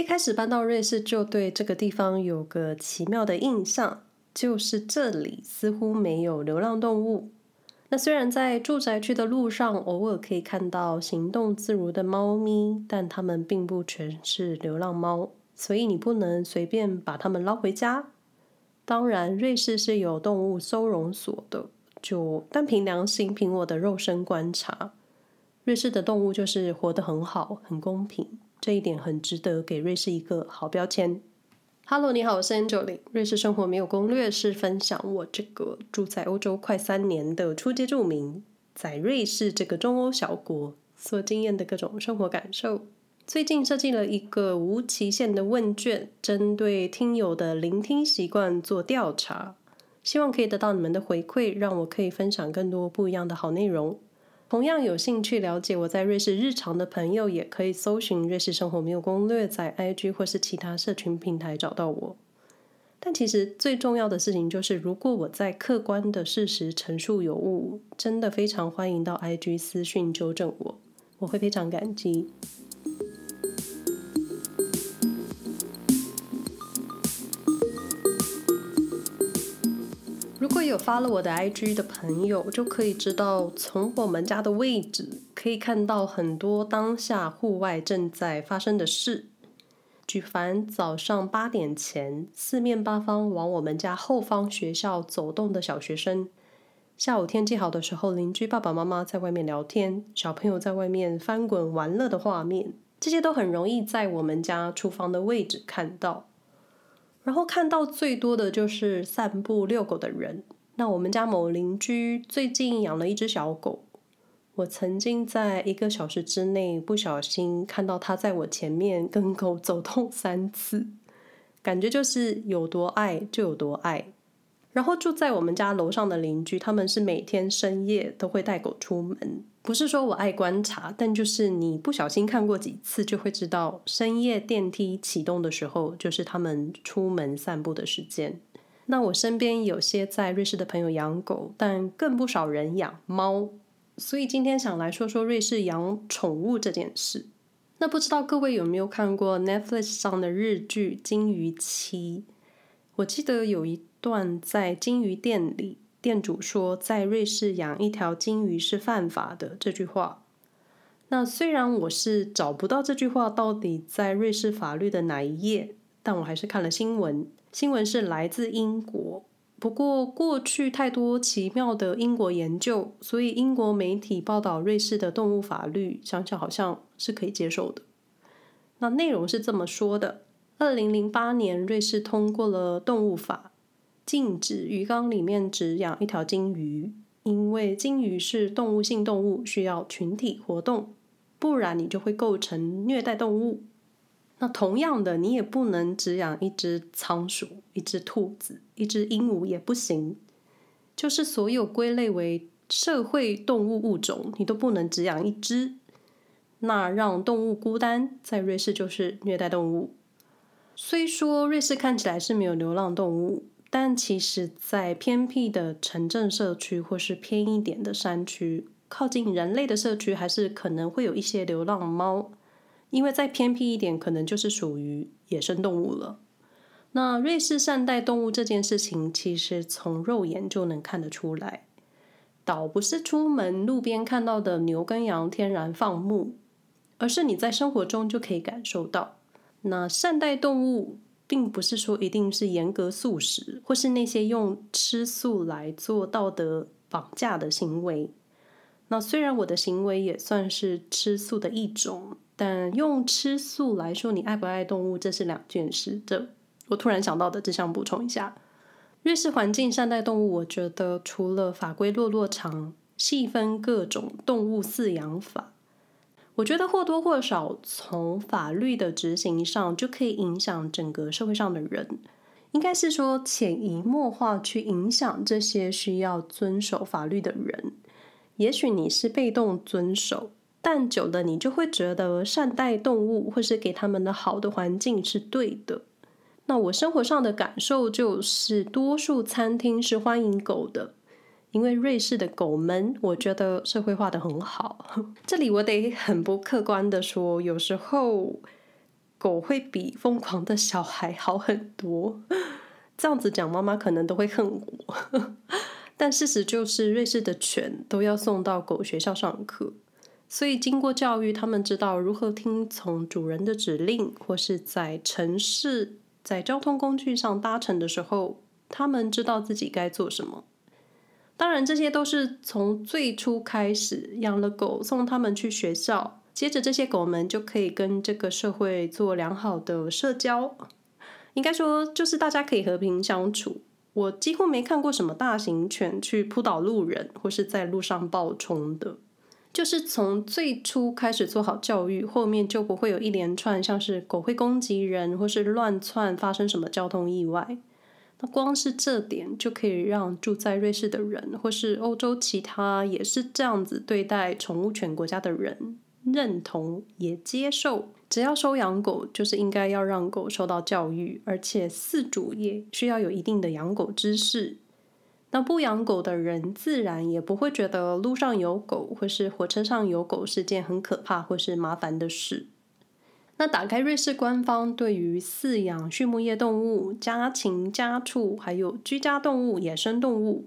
一开始搬到瑞士，就对这个地方有个奇妙的印象，就是这里似乎没有流浪动物。那虽然在住宅区的路上偶尔可以看到行动自如的猫咪，但它们并不全是流浪猫，所以你不能随便把它们捞回家。当然，瑞士是有动物收容所的，就但凭良心，凭我的肉身观察，瑞士的动物就是活得很好，很公平，这一点很值得给瑞士一个好标签。Hello，你好，我是 Angeline。瑞士生活没有攻略，是分享我这个住在欧洲快三年的初阶住民，在瑞士这个中欧小国所经验的各种生活感受。最近设计了一个无期限的问卷，针对听友的聆听习惯做调查，希望可以得到你们的回馈，让我可以分享更多不一样的好内容。同样有兴趣了解我在瑞士日常的朋友，也可以搜寻“瑞士生活没有攻略”在 IG 或是其他社群平台找到我。但其实最重要的事情就是，如果我在客观的事实陈述有误，真的非常欢迎到 IG 私讯纠正我，我会非常感激。有发了我的 IG 的朋友，就可以知道，从我们家的位置可以看到很多当下户外正在发生的事。举凡早上八点前，四面八方往我们家后方学校走动的小学生；下午天气好的时候，邻居爸爸妈妈在外面聊天，小朋友在外面翻滚玩乐的画面，这些都很容易在我们家厨房的位置看到。然后看到最多的就是散步遛狗的人。那我们家某邻居最近养了一只小狗，我曾经在一个小时之内不小心看到他在我前面跟狗走动 三次，感觉就是有多爱就有多爱。然后住在我们家楼上的邻居，他们是每天深夜都会带狗出门，不是说我爱观察，但就是你不小心看过几次，就会知道深夜电梯启动的时候，就是他们出门散步的时间。那我身边有些在瑞士的朋友养狗，但更不少人养猫，所以今天想来说说瑞士养宠物这件事。那不知道各位有没有看过 Netflix 上的日剧《金鱼妻》？我记得有一段在金鱼店里，店主说在瑞士养一条金鱼是犯法的这句话。那虽然我是找不到这句话到底在瑞士法律的哪一页，但我还是看了新闻。新闻是来自英国，不过过去太多奇妙的英国研究，所以英国媒体报道瑞士的动物法律，想想好像是可以接受的。那内容是这么说的：二零零八年，瑞士通过了动物法，禁止鱼缸里面只养一条金鱼，因为金鱼是动物性动物，需要群体活动，不然你就会构成虐待动物。那同样的，你也不能只养一只仓鼠、一只兔子、一只鹦鹉也不行。就是所有归类为社会动物物种，你都不能只养一只。那让动物孤单，在瑞士就是虐待动物。虽说瑞士看起来是没有流浪动物，但其实在偏僻的城镇社区或是偏一点的山区，靠近人类的社区，还是可能会有一些流浪猫。因为再偏僻一点，可能就是属于野生动物了。那瑞士善待动物这件事情，其实从肉眼就能看得出来，倒不是出门路边看到的牛跟羊天然放牧，而是你在生活中就可以感受到。那善待动物，并不是说一定是严格素食，或是那些用吃素来做道德绑架的行为。那虽然我的行为也算是吃素的一种。但用吃素来说，你爱不爱动物，这是两件事。这我突然想到的，只想补充一下。瑞士环境善待动物，我觉得除了法规落落长，细分各种动物饲养法，我觉得或多或少从法律的执行上就可以影响整个社会上的人。应该是说潜移默化去影响这些需要遵守法律的人。也许你是被动遵守。但久了，你就会觉得善待动物或是给他们的好的环境是对的。那我生活上的感受就是，多数餐厅是欢迎狗的，因为瑞士的狗们，我觉得社会化得很好。这里我得很不客观的说，有时候狗会比疯狂的小孩好很多。这样子讲，妈妈可能都会恨我。但事实就是，瑞士的犬都要送到狗学校上课，所以经过教育，他们知道如何听从主人的指令，或是在城市在交通工具上搭乘的时候，他们知道自己该做什么。当然，这些都是从最初开始养了狗，送他们去学校，接着这些狗们就可以跟这个社会做良好的社交。应该说，就是大家可以和平相处。我几乎没看过什么大型犬去扑倒路人，或是在路上暴冲的。就是从最初开始做好教育，后面就不会有一连串像是狗会攻击人，或是乱窜发生什么交通意外。那光是这点就可以让住在瑞士的人，或是欧洲其他也是这样子对待宠物犬国家的人认同也接受。只要收养狗，就是应该要让狗受到教育，而且饲主也需要有一定的养狗知识。那不养狗的人，自然也不会觉得路上有狗或是火车上有狗是件很可怕或是麻烦的事。那打开瑞士官方对于饲养畜牧业动物、家禽、家畜，还有居家动物、野生动物，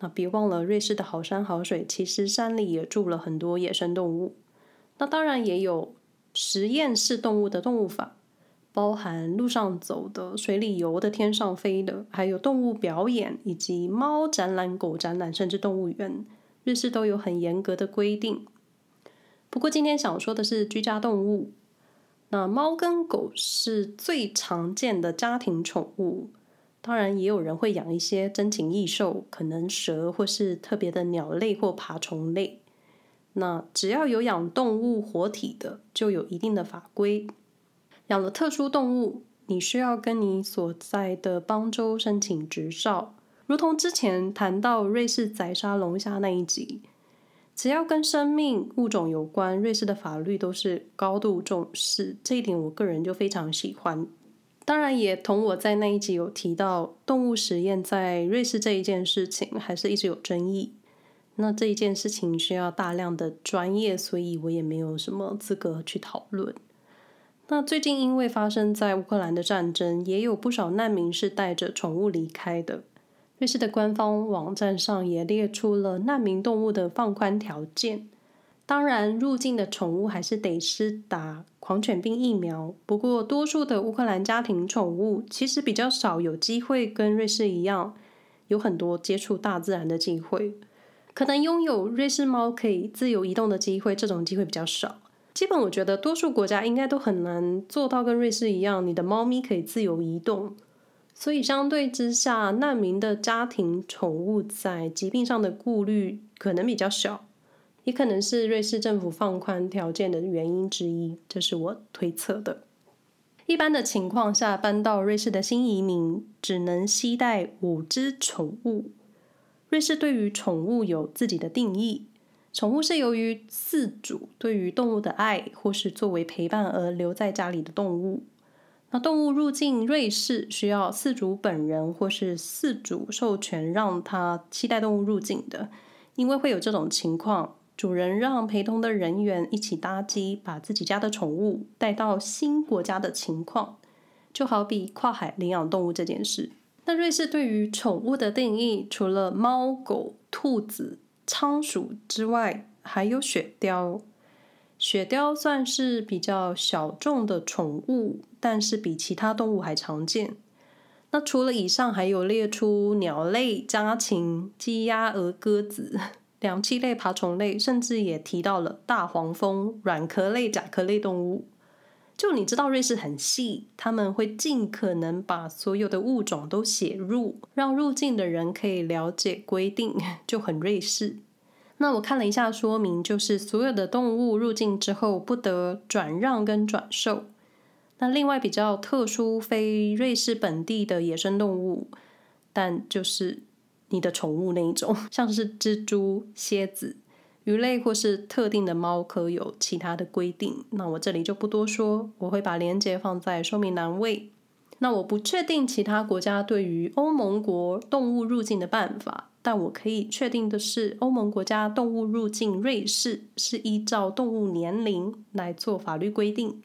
那别忘了瑞士的好山好水，其实山里也住了很多野生动物。那当然也有实验室动物的动物法，包含路上走的、水里游的、天上飞的，还有动物表演以及猫展览、狗展览，甚至动物园，瑞士都有很严格的规定。不过今天想说的是居家动物。那猫跟狗是最常见的家庭宠物，当然也有人会养一些珍禽异兽，可能蛇或是特别的鸟类或爬虫类。那只要有养动物活体的，就有一定的法规。养了特殊动物，你需要跟你所在的邦州申请执照，如同之前谈到瑞士宰杀龙虾那一集。只要跟生命物种有关，瑞士的法律都是高度重视，这一点我个人就非常喜欢。当然，也同我在那一集有提到，动物实验在瑞士这一件事情还是一直有争议。那这一件事情需要大量的专业，所以我也没有什么资格去讨论。那最近因为发生在乌克兰的战争，也有不少难民是带着宠物离开的。瑞士的官方网站上也列出了难民动物的放宽条件，当然入境的宠物还是得施打狂犬病疫苗。不过，多数的乌克兰家庭宠物其实比较少有机会跟瑞士一样，有很多接触大自然的机会。可能拥有瑞士猫可以自由移动的机会，这种机会比较少。基本我觉得多数国家应该都很难做到跟瑞士一样，你的猫咪可以自由移动。所以相对之下，难民的家庭宠物在疾病上的顾虑可能比较小，也可能是瑞士政府放宽条件的原因之一，这是我推测的。一般的情况下，搬到瑞士的新移民只能携带五只宠物。瑞士对于宠物有自己的定义，宠物是由于饲主对于动物的爱，或是作为陪伴而留在家里的动物。那动物入境瑞士需要饲主本人或是饲主授权让他携带动物入境的，因为会有这种情况，主人让陪同的人员一起搭机，把自己家的宠物带到新国家的情况，就好比跨海领养动物这件事。那瑞士对于宠物的定义，除了猫、狗、兔子、仓鼠之外，还有雪貂。雪貂算是比较小众的宠物，但是比其他动物还常见。那除了以上，还有列出鸟类、家禽、鸡、鸭、鹅、鸽子、两栖类、爬虫类，甚至也提到了大黄蜂、软壳类、甲壳类动物。就你知道，瑞士很细，他们会尽可能把所有的物种都写入，让入境的人可以了解规定，就很瑞士。那我看了一下说明，就是所有的动物入境之后不得转让跟转售。那另外比较特殊非瑞士本地的野生动物，但就是你的宠物那一种，像是蜘蛛、蝎子、鱼类或是特定的猫科有其他的规定。那我这里就不多说，我会把链接放在说明栏位。那我不确定其他国家对于欧盟国动物入境的办法。但我可以确定的是，欧盟国家动物入境瑞士是依照动物年龄来做法律规定。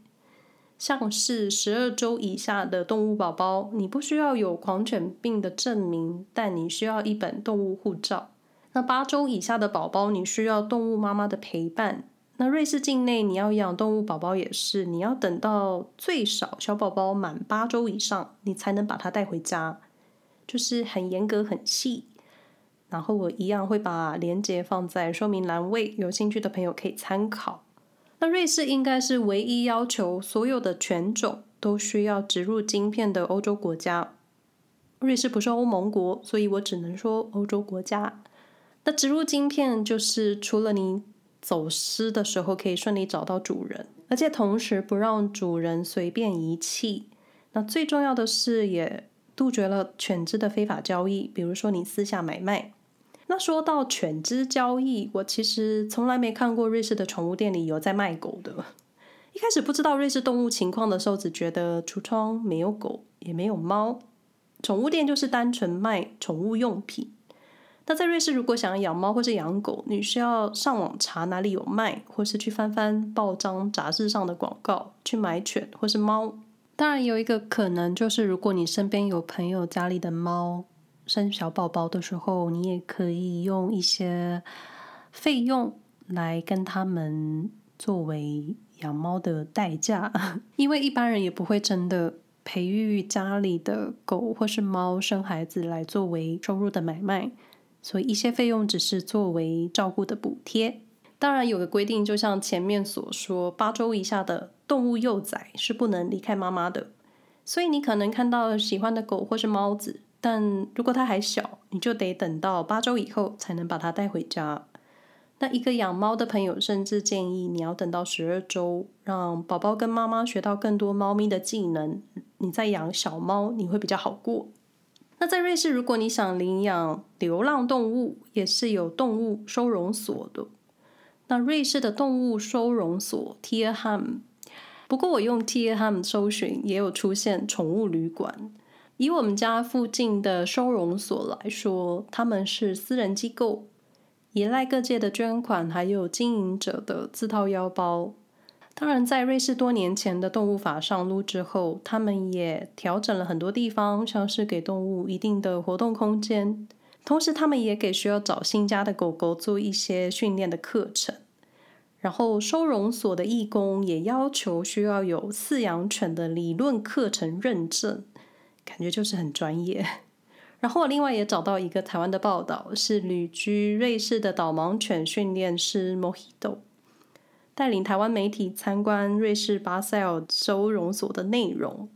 像是十二周以下的动物宝宝，你不需要有狂犬病的证明，但你需要一本动物护照。那八周以下的宝宝，你需要动物妈妈的陪伴。那瑞士境内，你要养动物宝宝也是，你要等到最少小宝宝满八周以上，你才能把它带回家，就是很严格、很细。然后我一样会把链接放在说明栏位，有兴趣的朋友可以参考。那瑞士应该是唯一要求所有的犬种都需要植入晶片的欧洲国家。瑞士不是欧盟国，所以我只能说欧洲国家。那植入晶片就是除了你走失的时候可以顺利找到主人，而且同时不让主人随便遗弃。那最重要的是也杜绝了犬只的非法交易，比如说你私下买卖。那说到犬只交易，我其实从来没看过瑞士的宠物店里有在卖狗的。一开始不知道瑞士动物情况的时候，只觉得橱窗没有狗，也没有猫。宠物店就是单纯卖宠物用品。那在瑞士，如果想要养猫或是养狗，你需要上网查哪里有卖，或是去翻翻报章杂志上的广告去买犬或是猫。当然，有一个可能就是，如果你身边有朋友家里的猫。生小宝宝的时候，你也可以用一些费用来跟他们作为养猫的代价，因为一般人也不会真的培育家里的狗或是猫生孩子来作为收入的买卖，所以一些费用只是作为照顾的补贴。当然有个规定，就像前面所说，八周以下的动物幼崽是不能离开妈妈的，所以你可能看到喜欢的狗或是猫子。但如果它还小，你就得等到八周以后才能把它带回家。那一个养猫的朋友甚至建议你要等到十二周，让宝宝跟妈妈学到更多猫咪的技能，你再养小猫你会比较好过。那在瑞士，如果你想领养流浪动物，也是有动物收容所的。那瑞士的动物收容所 Tierheim，不过我用 Tierheim 搜寻也有出现宠物旅馆。以我们家附近的收容所来说，他们是私人机构，依赖各界的捐款，还有经营者的自掏腰包。当然，在瑞士多年前的动物法上路之后，他们也调整了很多地方，像是给动物一定的活动空间，同时他们也给需要找新家的狗狗做一些训练的课程。然后，收容所的义工也要求需要有饲养犬的理论课程认证。感觉就是很专业。然后我另外也找到一个台湾的报道，是旅居瑞士的导盲犬训练师 Mojito 带领台湾媒体参观瑞士巴塞尔收容所的内容，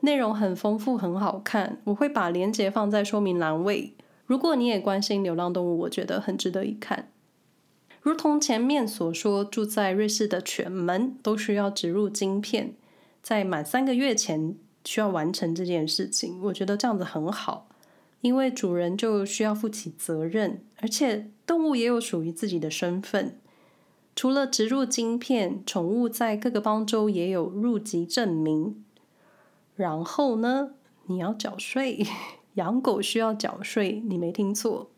内容很丰富，很好看。我会把链接放在说明栏位。如果你也关心流浪动物，我觉得很值得一看。如同前面所说，住在瑞士的犬们都需要植入晶片，在满三个月前。需要完成这件事情，我觉得这样子很好，因为主人就需要负起责任，而且动物也有属于自己的身份。除了植入晶片，宠物在各个邦州也有入籍证明。然后呢，你要缴税，养狗需要缴税，你没听错。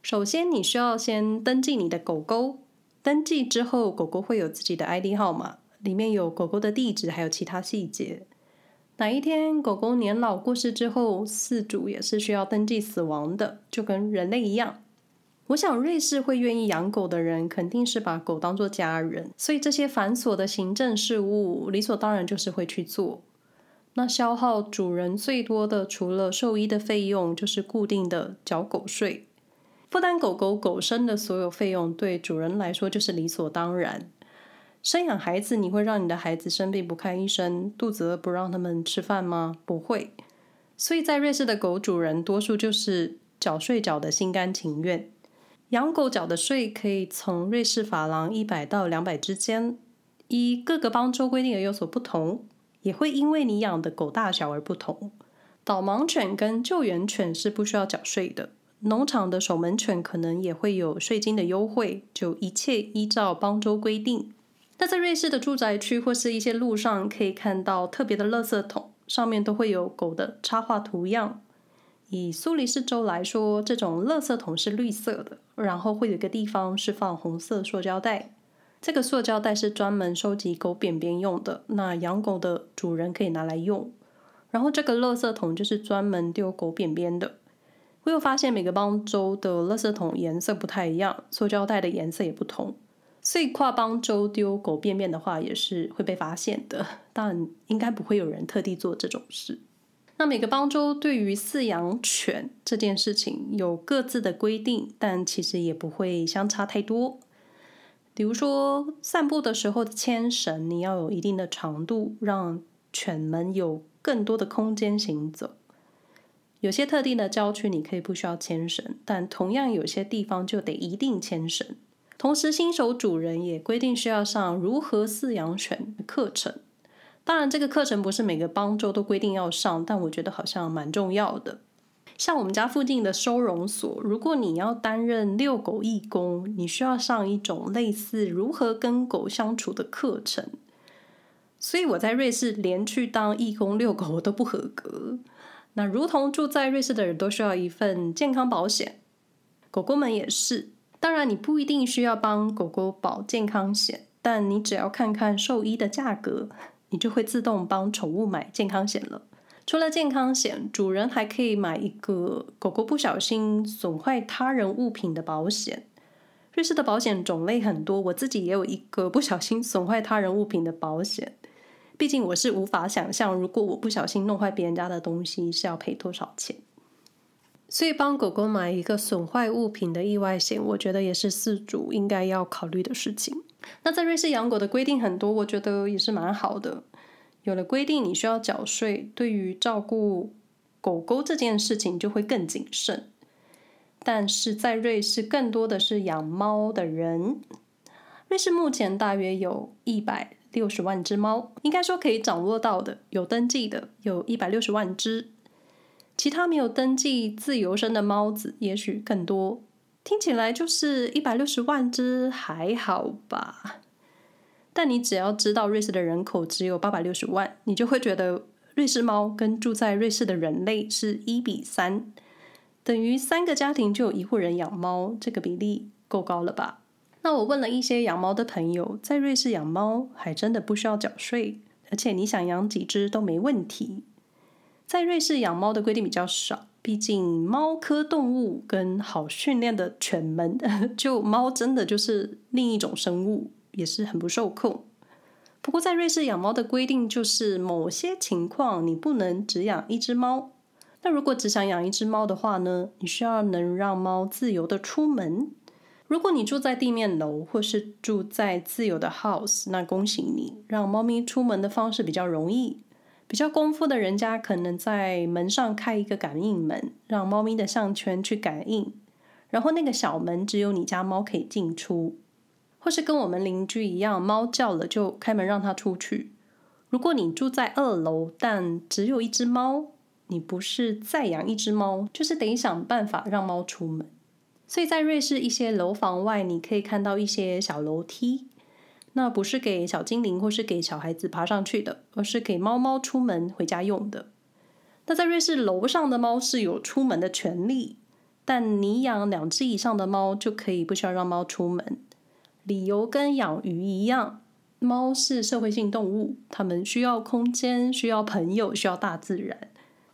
首先，你需要先登记你的狗狗，登记之后，狗狗会有自己的 ID 号码，里面有狗狗的地址，还有其他细节。哪一天狗狗年老过世之后，饲主也是需要登记死亡的，就跟人类一样。我想瑞士会愿意养狗的人，肯定是把狗当作家人，所以这些繁琐的行政事务，理所当然就是会去做。那消耗主人最多的，除了兽医的费用，就是固定的缴狗税，负担狗狗狗生的所有费用，对主人来说就是理所当然。生养孩子，你会让你的孩子生病不看医生，肚子饿不让他们吃饭吗？不会。所以在瑞士的狗主人，多数就是缴税缴得心甘情愿。养狗缴的税可以从瑞士法郎一百到两百之间，依各个邦州规定也有所不同，也会因为你养的狗大小而不同。导盲犬跟救援犬是不需要缴税的，农场的守门犬可能也会有税金的优惠，就一切依照邦州规定。那在瑞士的住宅区或是一些路上，可以看到特别的垃圾桶，上面都会有狗的插画图样。以苏黎世州来说，这种垃圾桶是绿色的，然后会有一个地方是放红色塑胶袋，这个塑胶袋是专门收集狗便便用的，那养狗的主人可以拿来用。然后这个垃圾桶就是专门丢狗便便的。我有发现每个邦州的垃圾桶颜色不太一样，塑胶袋的颜色也不同，所以跨邦州丢狗便便的话也是会被发现的。但应该不会有人特地做这种事。那每个邦州对于饲养犬这件事情有各自的规定，但其实也不会相差太多。比如说散步的时候的牵绳，你要有一定的长度，让犬们有更多的空间行走。有些特定的郊区你可以不需要牵绳，但同样有些地方就得一定牵绳。同时，新手主人也规定需要上如何饲养犬的课程。当然，这个课程不是每个邦州都规定要上，但我觉得好像蛮重要的。像我们家附近的收容所，如果你要担任遛狗义工，你需要上一种类似如何跟狗相处的课程。所以我在瑞士连去当义工遛狗都不合格。那如同住在瑞士的人都需要一份健康保险，狗狗们也是。当然，你不一定需要帮狗狗保健康险，但你只要看看兽医的价格，你就会自动帮宠物买健康险了。除了健康险，主人还可以买一个狗狗不小心损坏他人物品的保险。瑞士的保险种类很多，我自己也有一个不小心损坏他人物品的保险。毕竟我是无法想象，如果我不小心弄坏别人家的东西，是要赔多少钱。所以帮狗狗买一个损坏物品的意外险，我觉得也是饲主应该要考虑的事情。那在瑞士养狗的规定很多，我觉得也是蛮好的。有了规定，你需要缴税，对于照顾狗狗这件事情就会更谨慎。但是在瑞士，更多的是养猫的人。瑞士目前大约有一百。六十万只猫，应该说可以掌握到的，有登记的有一百六十万只，其他没有登记自由身的猫子也许更多。听起来就是一百六十万只还好吧？但你只要知道瑞士的人口只有八百六十万，你就会觉得瑞士猫跟住在瑞士的人类是一比三，等于三个家庭就有一户人养猫，这个比例够高了吧？那我问了一些养猫的朋友，在瑞士养猫还真的不需要缴税，而且你想养几只都没问题。在瑞士养猫的规定比较少，毕竟猫科动物跟好训练的犬们，就猫真的就是另一种生物，也是很不受控。不过在瑞士养猫的规定就是，某些情况你不能只养一只猫。那如果只想养一只猫的话呢，你需要能让猫自由的出门。如果你住在地面楼，或是住在自由的 house，那恭喜你，让猫咪出门的方式比较容易。比较功夫的人家可能在门上开一个感应门，让猫咪的项圈去感应，然后那个小门只有你家猫可以进出。或是跟我们邻居一样，猫叫了就开门让它出去。如果你住在二楼，但只有一只猫，你不是再养一只猫，就是得想办法让猫出门。所以在瑞士一些楼房外，你可以看到一些小楼梯，那不是给小精灵或是给小孩子爬上去的，而是给猫猫出门回家用的。那在瑞士楼上的猫是有出门的权利，但你养两只以上的猫就可以不需要让猫出门。理由跟养鱼一样，猫是社会性动物，它们需要空间，需要朋友，需要大自然。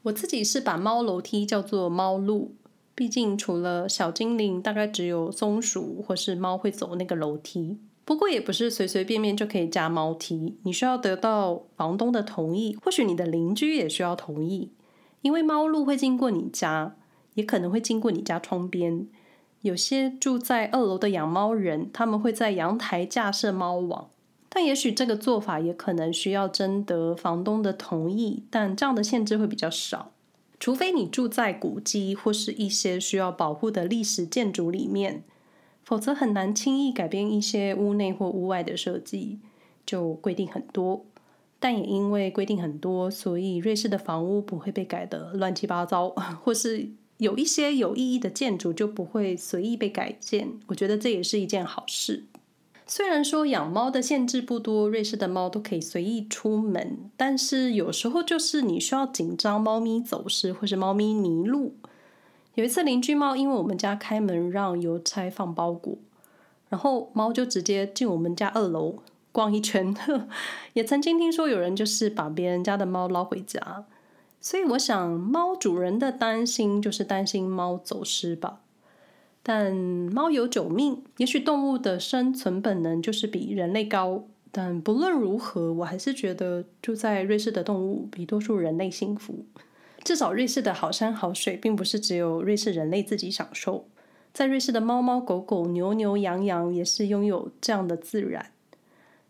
我自己是把猫楼梯叫做猫路。毕竟，除了小精灵，大概只有松鼠或是猫会走那个楼梯。不过，也不是随随便便就可以加猫梯，你需要得到房东的同意，或许你的邻居也需要同意。因为猫路会经过你家，也可能会经过你家窗边。有些住在二楼的养猫人，他们会在阳台架设猫网，但也许这个做法也可能需要征得房东的同意，但这样的限制会比较少。除非你住在古迹或是一些需要保护的历史建筑里面，否则很难轻易改变一些屋内或屋外的设计，就规定很多。但也因为规定很多，所以瑞士的房屋不会被改得乱七八糟，或是有一些有意义的建筑就不会随意被改建。我觉得这也是一件好事。虽然说养猫的限制不多，瑞士的猫都可以随意出门，但是有时候就是你需要紧张猫咪走失或是猫咪迷路。有一次邻居猫因为我们家开门让邮差放包裹，然后猫就直接进我们家二楼逛一圈。也曾经听说有人就是把别人家的猫捞回家，所以我想猫主人的担心就是担心猫走失吧。但猫有九命，也许动物的生存本能就是比人类高。但不论如何，我还是觉得住在瑞士的动物比多数人类幸福。至少瑞士的好山好水，并不是只有瑞士人类自己享受。在瑞士的猫猫狗狗、牛牛羊羊也是拥有这样的自然。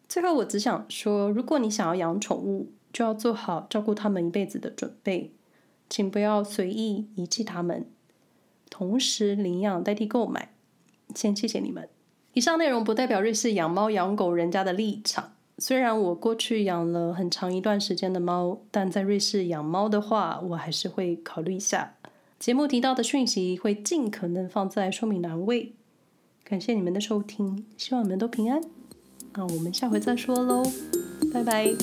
最后，我只想说，如果你想要养宠物，就要做好照顾它们一辈子的准备，请不要随意遗弃它们。同时领养代替购买，先谢谢你们。以上内容不代表瑞士养猫养狗人家的立场。虽然我过去养了很长一段时间的猫，但在瑞士养猫的话，我还是会考虑一下。节目提到的讯息会尽可能放在说明栏位。感谢你们的收听，希望你们都平安。那我们下回再说喽，拜拜。